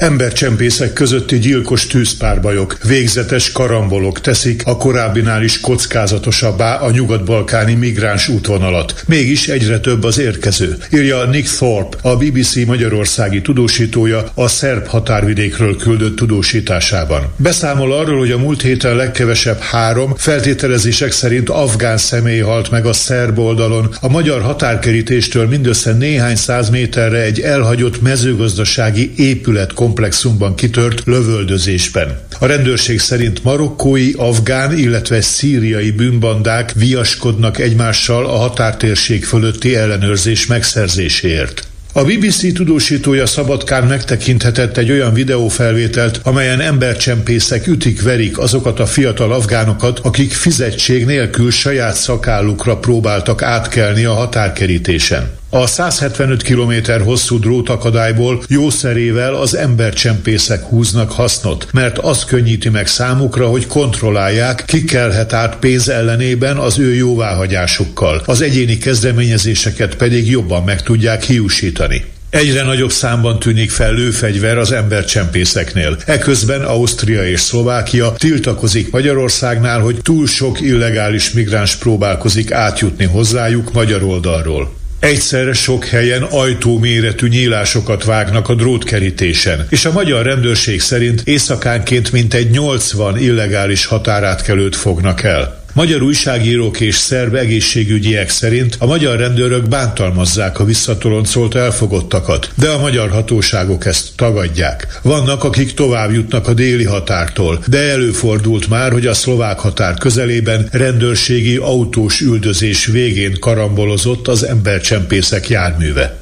Embercsempészek közötti gyilkos tűzpárbajok, végzetes karambolok teszik a korábbinál is kockázatosabbá a nyugat-balkáni migráns útvonalat. Mégis egyre több az érkező, írja Nick Thorpe, a BBC magyarországi tudósítója a szerb határvidékről küldött tudósításában. Beszámol arról, hogy a múlt héten legkevesebb három, feltételezések szerint afgán személy halt meg a szerb oldalon, a magyar határkerítéstől mindössze néhány száz méterre egy elhagyott mezőgazdasági épület komplexumban kitört lövöldözésben. A rendőrség szerint marokkói, afgán, illetve szíriai bűnbandák viaskodnak egymással a határtérség fölötti ellenőrzés megszerzéséért. A BBC tudósítója Szabadkán megtekinthetett egy olyan videófelvételt, amelyen embercsempészek ütik-verik azokat a fiatal afgánokat, akik fizetség nélkül saját szakállukra próbáltak átkelni a határkerítésen. A 175 km hosszú drótakadályból jószerével az embercsempészek húznak hasznot, mert az könnyíti meg számukra, hogy kontrollálják, ki kelhet át pénz ellenében az ő jóváhagyásukkal. Az egyéni kezdeményezéseket pedig jobban meg tudják hiúsítani. Egyre nagyobb számban tűnik fel lőfegyver az embercsempészeknél. Eközben Ausztria és Szlovákia tiltakozik Magyarországnál, hogy túl sok illegális migráns próbálkozik átjutni hozzájuk magyar oldalról. Egyszerre sok helyen ajtóméretű nyílásokat vágnak a drótkerítésen, és a magyar rendőrség szerint éjszakánként mintegy 80 illegális határátkelőt fognak el. Magyar újságírók és szerb egészségügyiek szerint a magyar rendőrök bántalmazzák a visszatoloncolt elfogottakat, de a magyar hatóságok ezt tagadják. Vannak, akik tovább jutnak a déli határtól, de előfordult már, hogy a szlovák határ közelében rendőrségi autós üldözés végén karambolozott az embercsempészek járműve.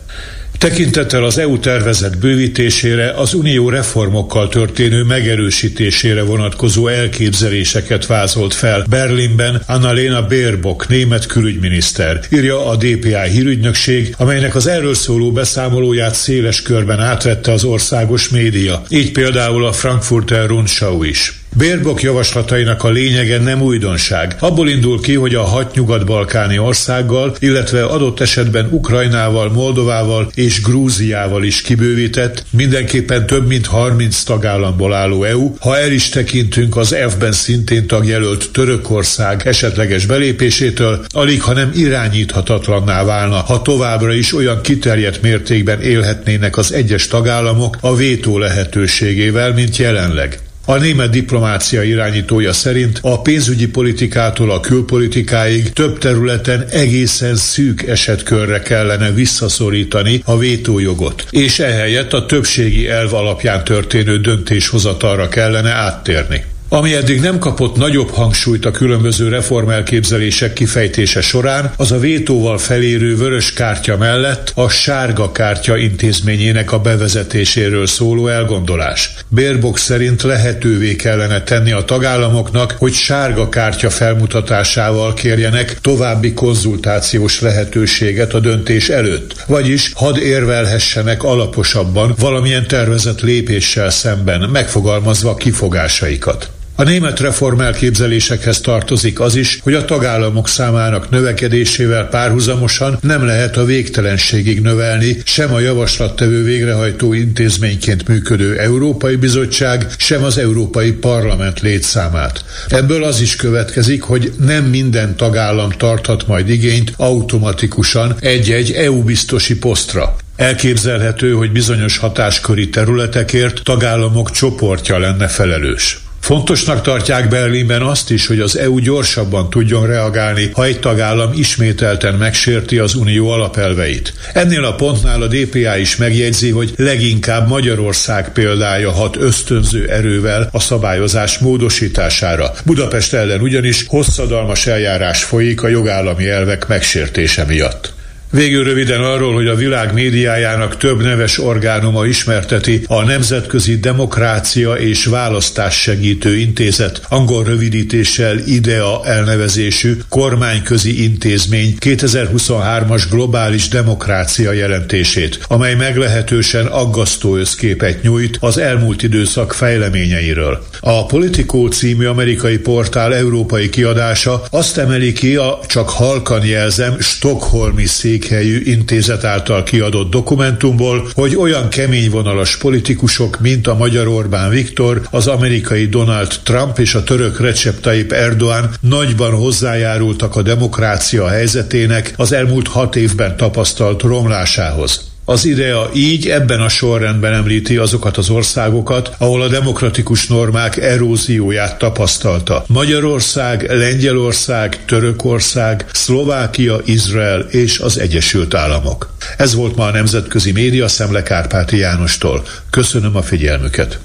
Tekintettel az EU tervezett bővítésére, az unió reformokkal történő megerősítésére vonatkozó elképzeléseket vázolt fel Berlinben Annalena Baerbock, német külügyminiszter, írja a DPA hírügynökség, amelynek az erről szóló beszámolóját széles körben átvette az országos média, így például a Frankfurter Rundschau is. Bérbok javaslatainak a lényege nem újdonság. Abból indul ki, hogy a hat nyugat-balkáni országgal, illetve adott esetben Ukrajnával, Moldovával és Grúziával is kibővített, mindenképpen több mint 30 tagállamból álló EU, ha el is tekintünk az F-ben szintén tagjelölt Törökország esetleges belépésétől, alig ha nem irányíthatatlanná válna, ha továbbra is olyan kiterjedt mértékben élhetnének az egyes tagállamok a vétó lehetőségével, mint jelenleg. A német diplomácia irányítója szerint a pénzügyi politikától a külpolitikáig több területen egészen szűk esetkörre kellene visszaszorítani a vétójogot, és ehelyett a többségi elv alapján történő döntéshozatalra kellene áttérni. Ami eddig nem kapott nagyobb hangsúlyt a különböző reformelképzelések kifejtése során, az a vétóval felérő vörös kártya mellett a sárga kártya intézményének a bevezetéséről szóló elgondolás. Bérbok szerint lehetővé kellene tenni a tagállamoknak, hogy sárga kártya felmutatásával kérjenek további konzultációs lehetőséget a döntés előtt, vagyis hadd érvelhessenek alaposabban valamilyen tervezett lépéssel szemben, megfogalmazva kifogásaikat. A német reform elképzelésekhez tartozik az is, hogy a tagállamok számának növekedésével párhuzamosan nem lehet a végtelenségig növelni sem a javaslattevő végrehajtó intézményként működő Európai Bizottság, sem az Európai Parlament létszámát. Ebből az is következik, hogy nem minden tagállam tarthat majd igényt automatikusan egy-egy EU biztosi posztra. Elképzelhető, hogy bizonyos hatásköri területekért tagállamok csoportja lenne felelős. Fontosnak tartják Berlinben azt is, hogy az EU gyorsabban tudjon reagálni, ha egy tagállam ismételten megsérti az unió alapelveit. Ennél a pontnál a DPA is megjegyzi, hogy leginkább Magyarország példája hat ösztönző erővel a szabályozás módosítására. Budapest ellen ugyanis hosszadalmas eljárás folyik a jogállami elvek megsértése miatt. Végül röviden arról, hogy a világ médiájának több neves orgánuma ismerteti a Nemzetközi Demokrácia és Választás Segítő Intézet, angol rövidítéssel IDEA elnevezésű kormányközi intézmény 2023-as globális demokrácia jelentését, amely meglehetősen aggasztó összképet nyújt az elmúlt időszak fejleményeiről. A Politico című amerikai portál európai kiadása azt emeli ki a csak halkan jelzem Stockholmi szék székhelyű intézet által kiadott dokumentumból, hogy olyan keményvonalas politikusok, mint a magyar Orbán Viktor, az amerikai Donald Trump és a török Recep Tayyip Erdoğan nagyban hozzájárultak a demokrácia helyzetének az elmúlt hat évben tapasztalt romlásához. Az IDEA így ebben a sorrendben említi azokat az országokat, ahol a demokratikus normák erózióját tapasztalta. Magyarország, Lengyelország, Törökország, Szlovákia, Izrael és az Egyesült Államok. Ez volt ma a Nemzetközi Média Szemle Kárpáti Jánostól. Köszönöm a figyelmüket.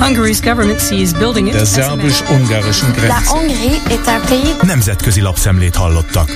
Hungary's government sees building it Der szerbus-ungarischen Grenze. Nemzetközi lapszemlét hallottak.